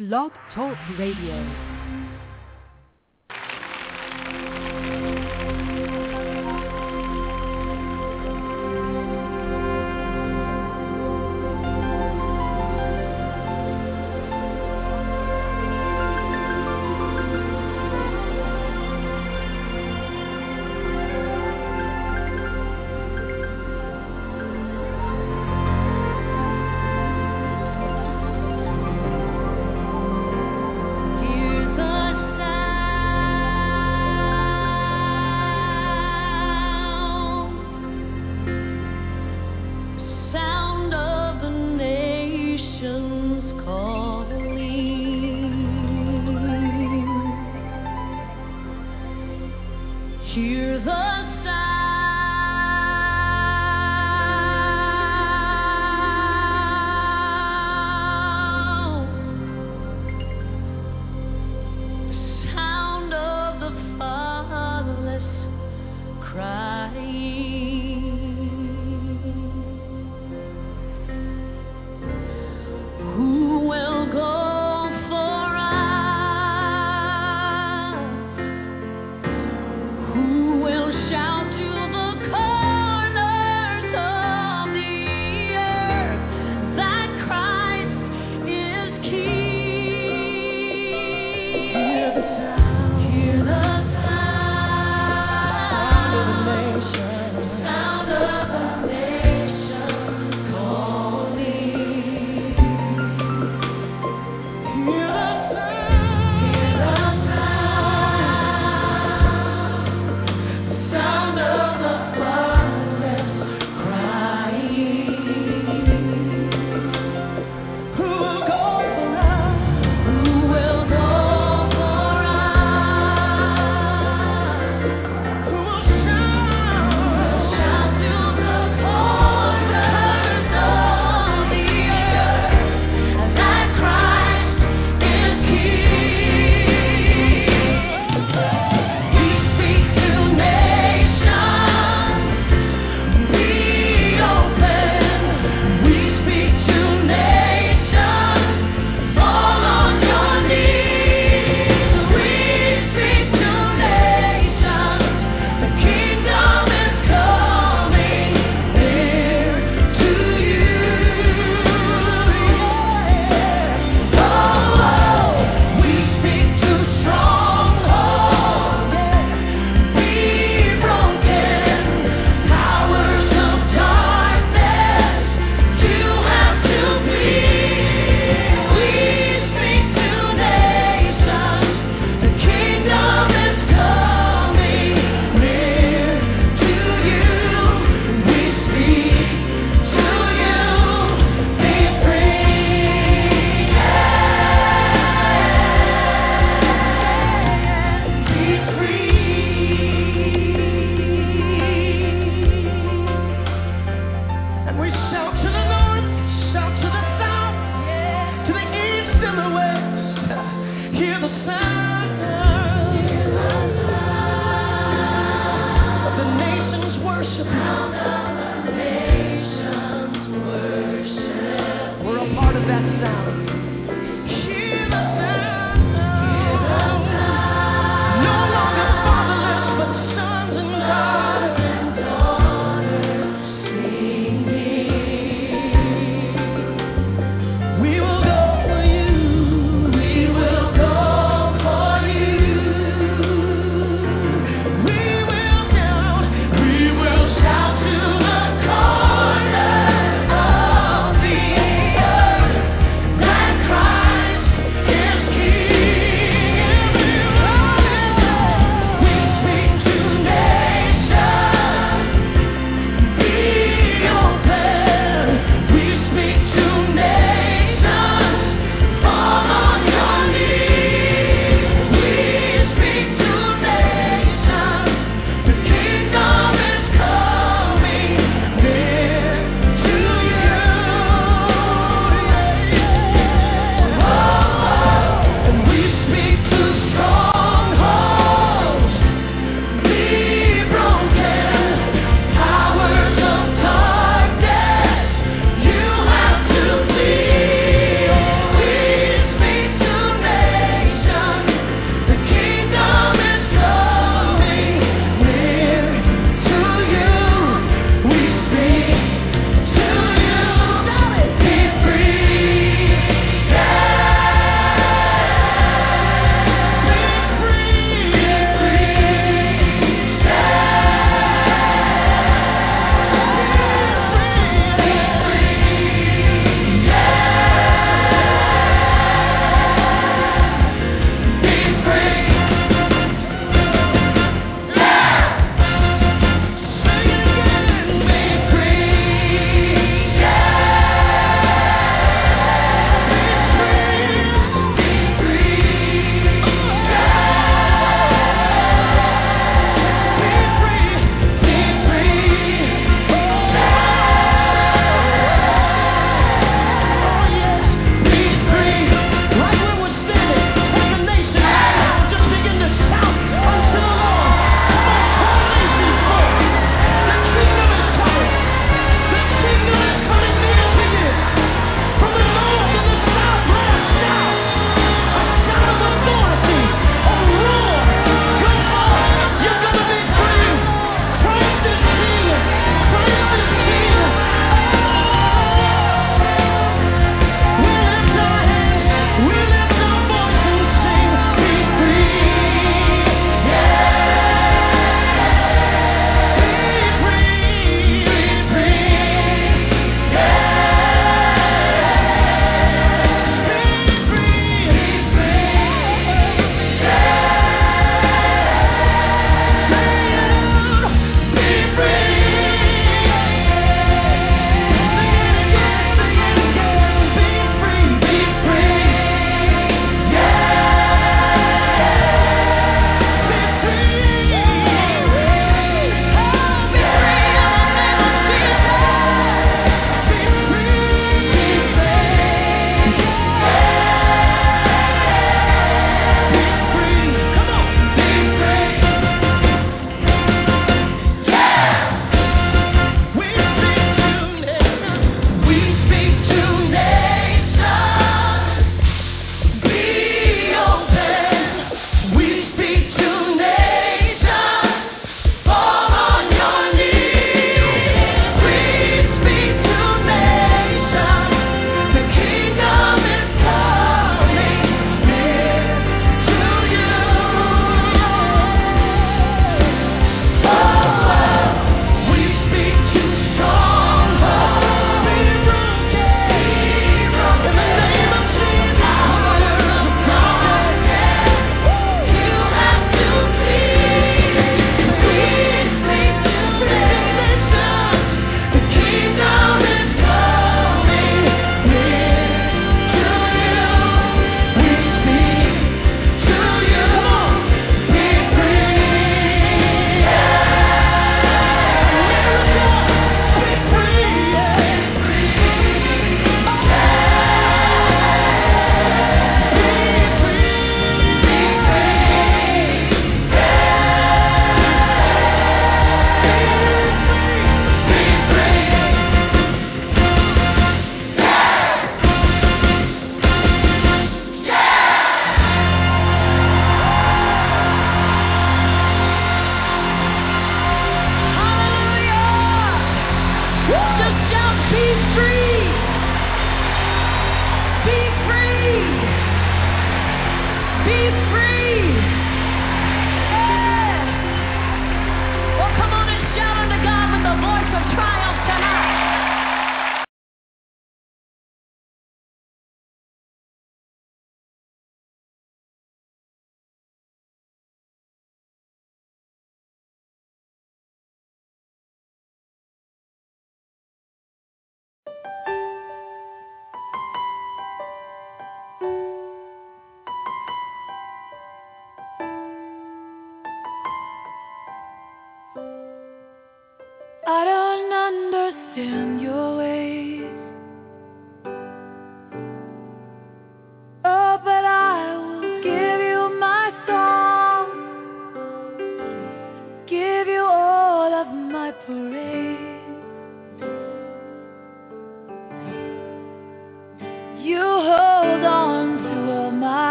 Blog Talk Radio.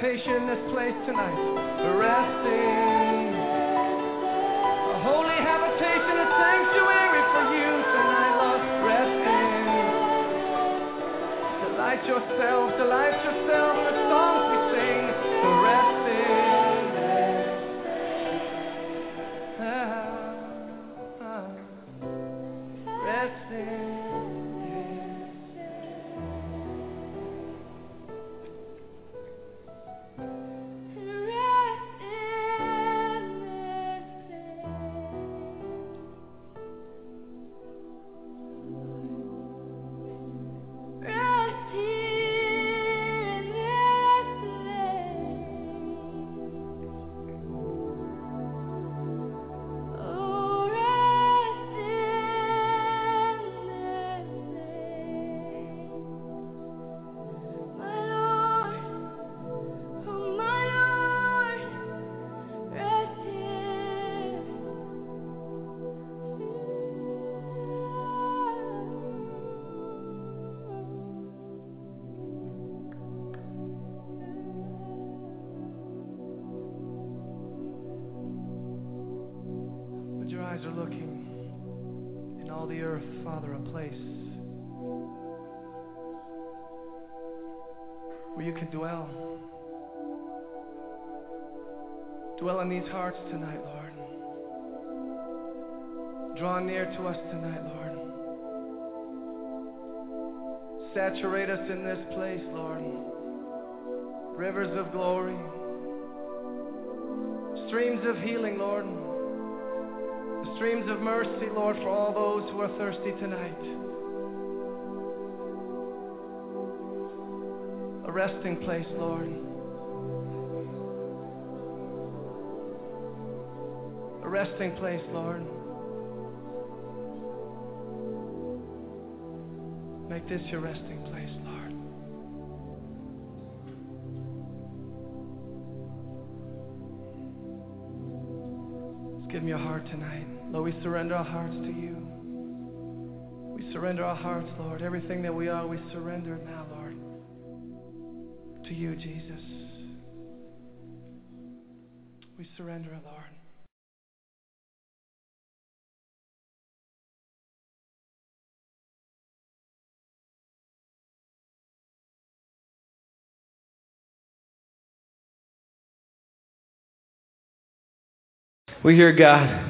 participation in this place tonight. place where you can dwell. Dwell in these hearts tonight, Lord. Draw near to us tonight, Lord. Saturate us in this place, Lord. Rivers of glory, streams of healing, Lord streams of mercy, Lord, for all those who are thirsty tonight. A resting place, Lord. A resting place, Lord. Make this your resting place, Lord. Give me a heart tonight. Lord, we surrender our hearts to you. We surrender our hearts, Lord. Everything that we are, we surrender now, Lord. To you, Jesus. We surrender Lord. We're here, God,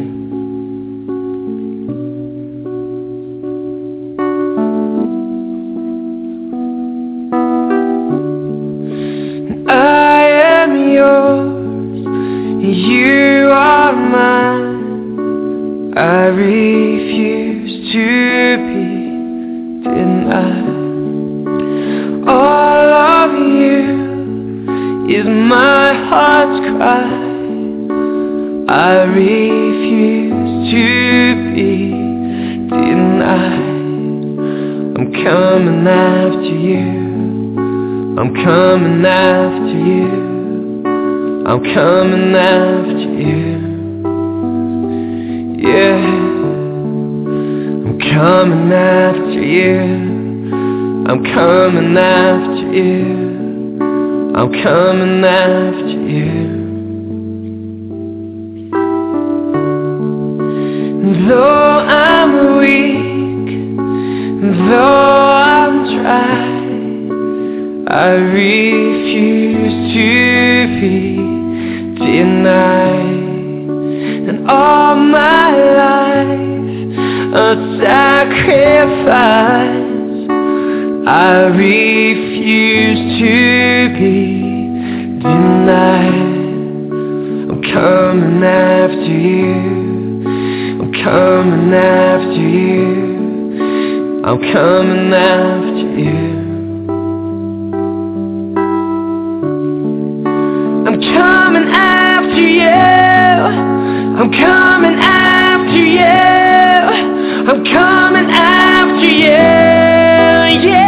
I refuse to be denied. All of you is my heart's cry. I refuse to be denied. I'm coming after you. I'm coming after you. I'm coming after coming after you. I'm coming after you. I'm coming after you. Though I'm weak, though I'm dry. I refuse to be denied And all my life a sacrifice I refuse to be denied I'm coming after you I'm coming after you I'm coming after you I'm coming after you. I'm coming after. I'm coming after you. Yeah.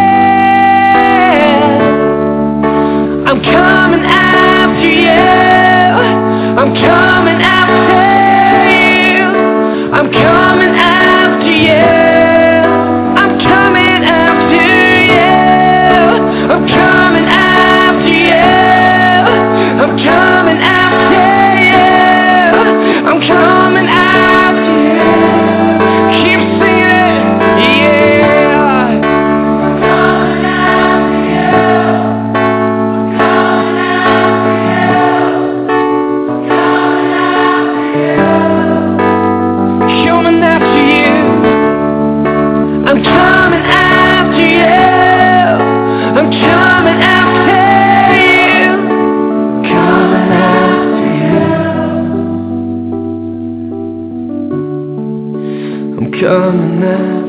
I'm coming after you. I'm coming you. I'm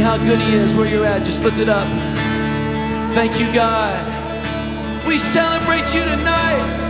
how good he is where you're at. Just lift it up. Thank you, God. We celebrate you tonight.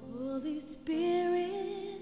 Holy Spirit,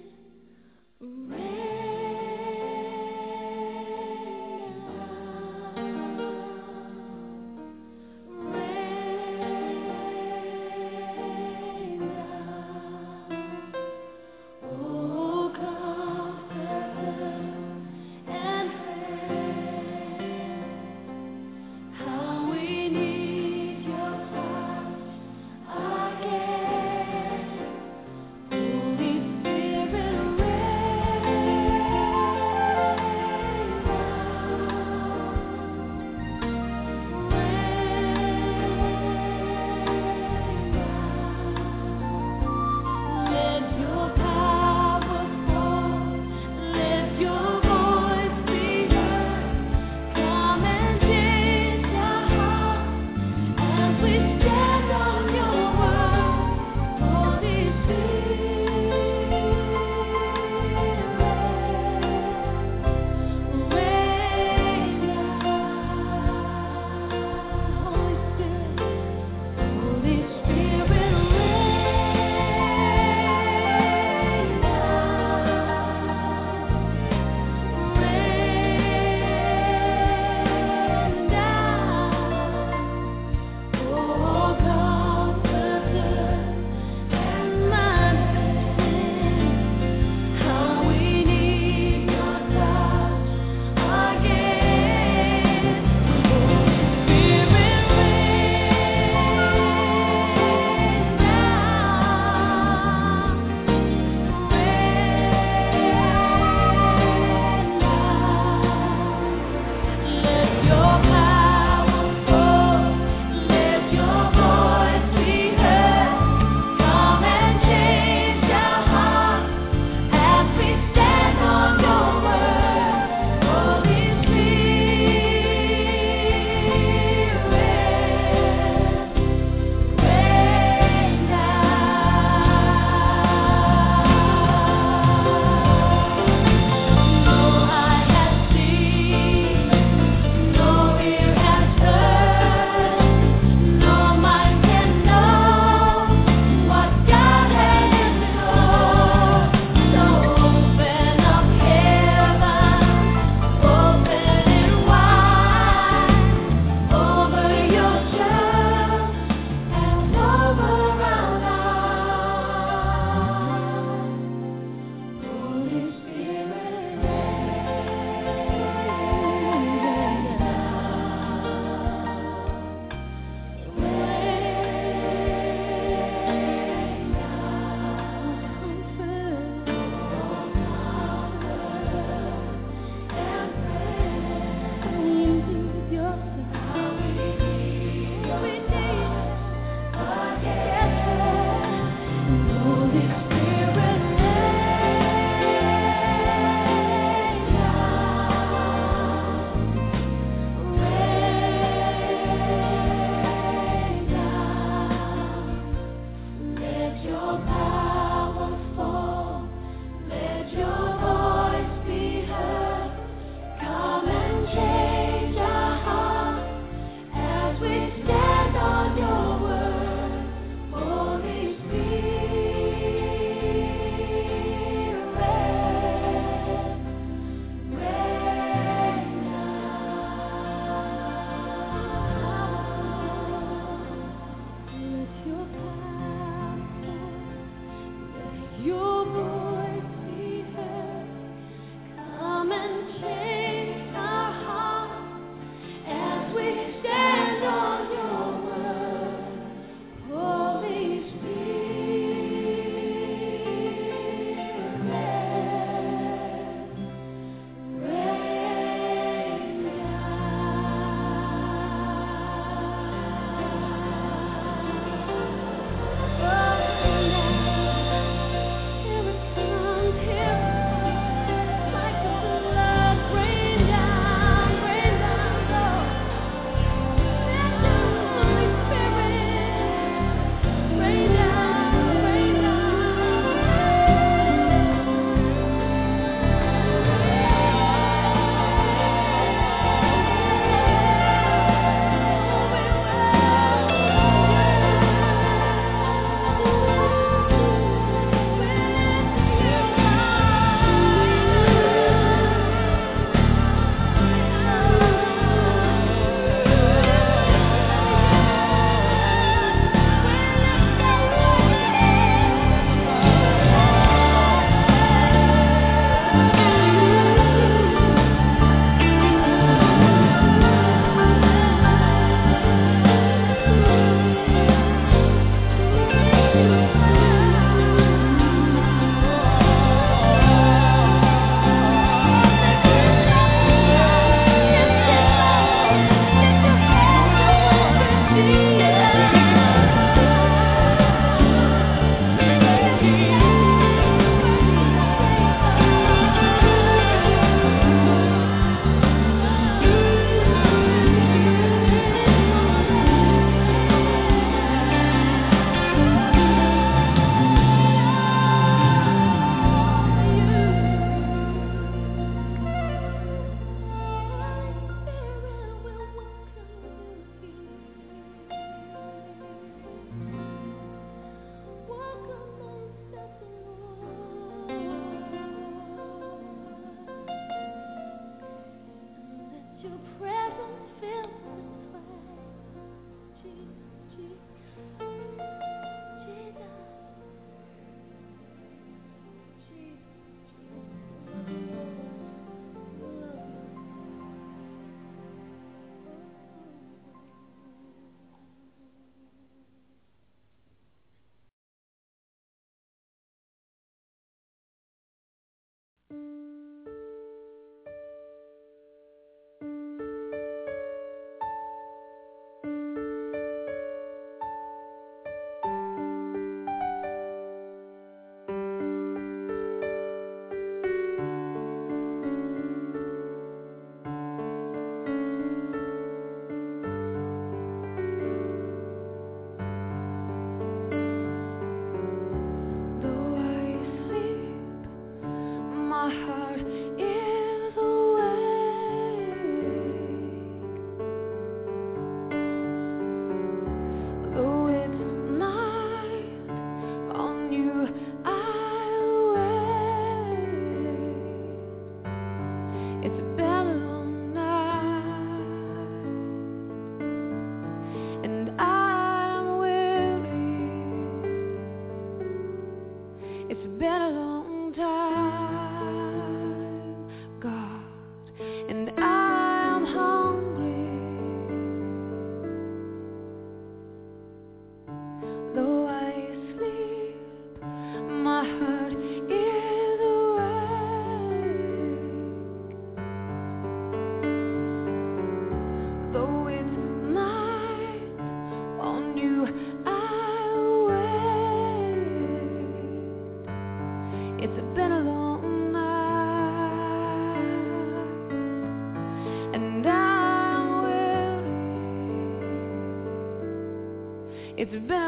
It's been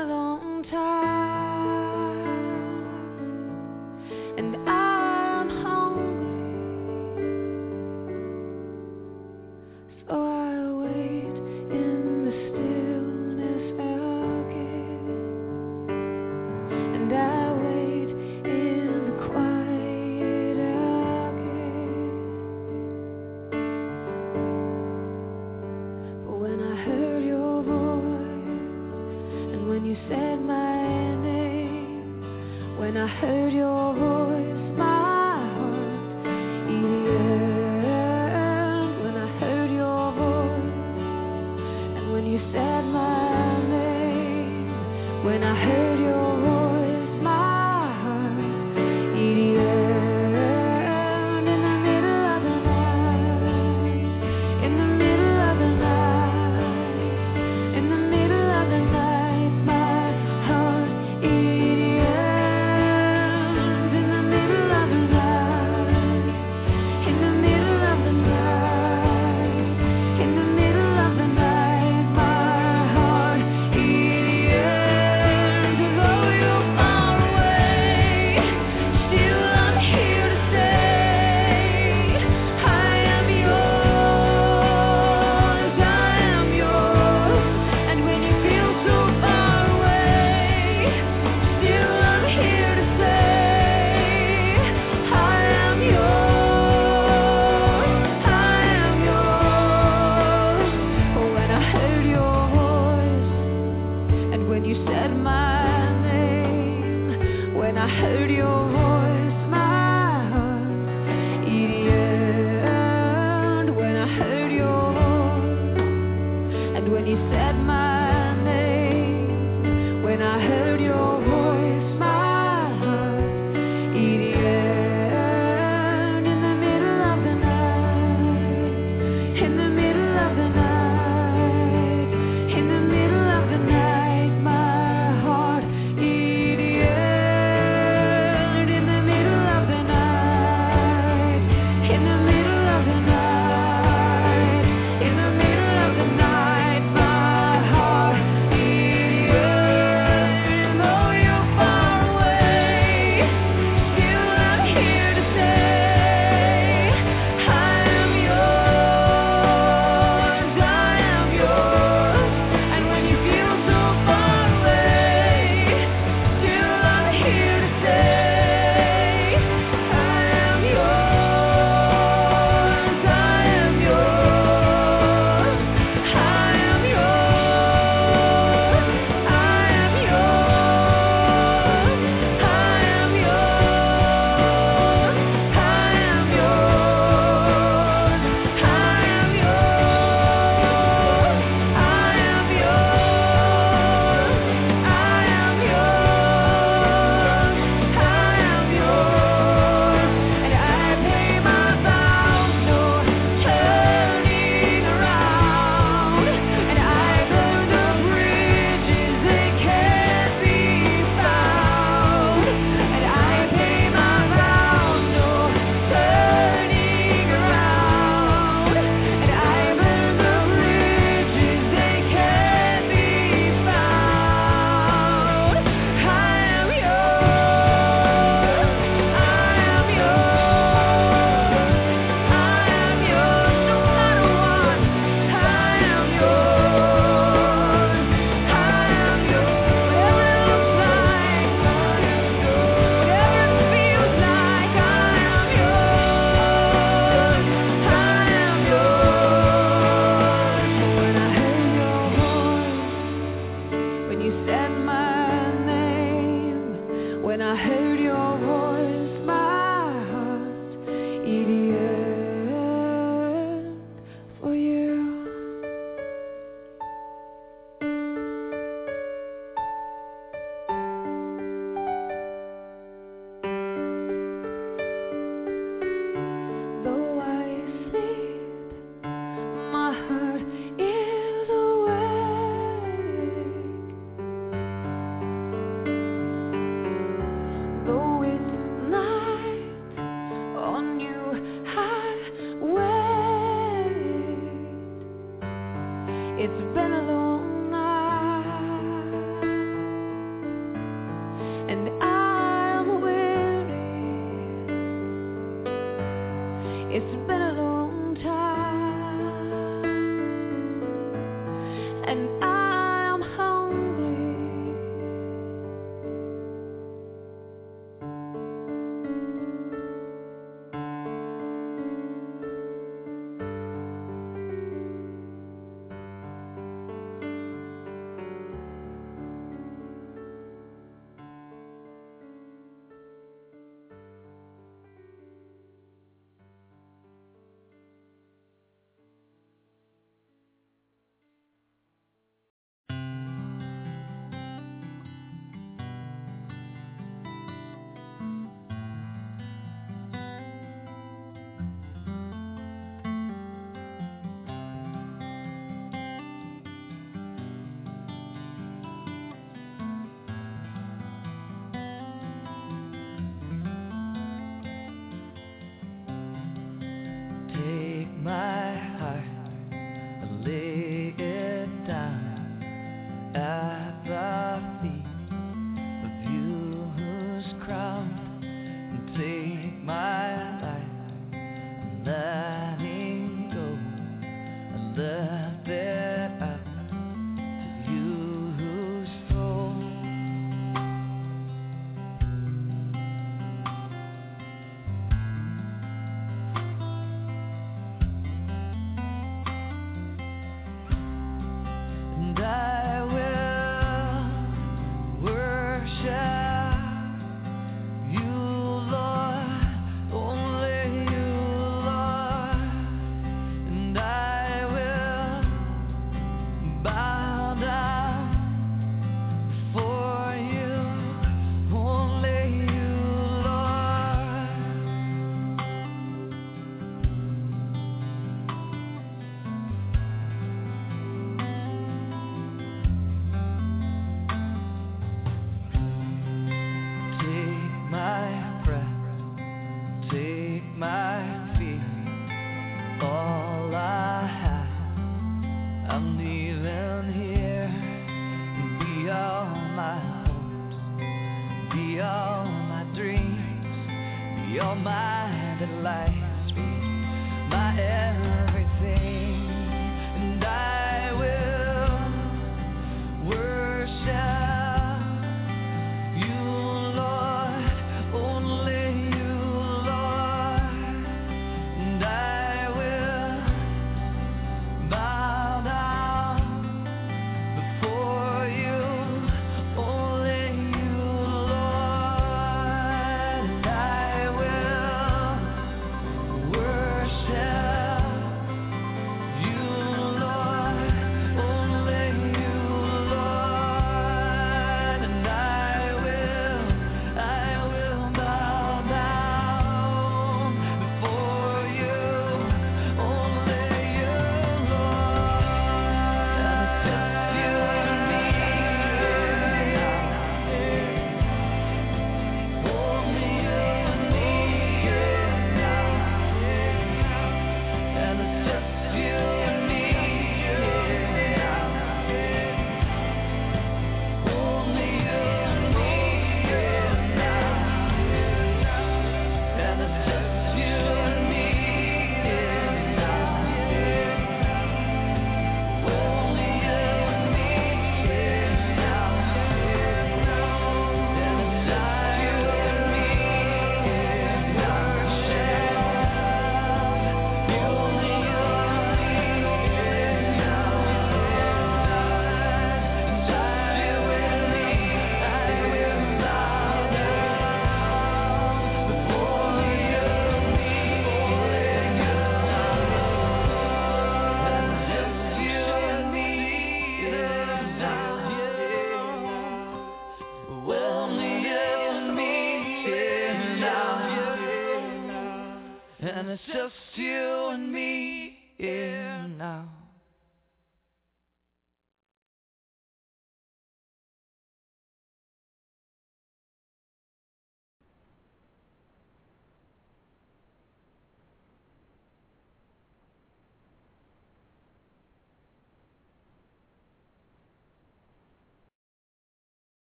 heard your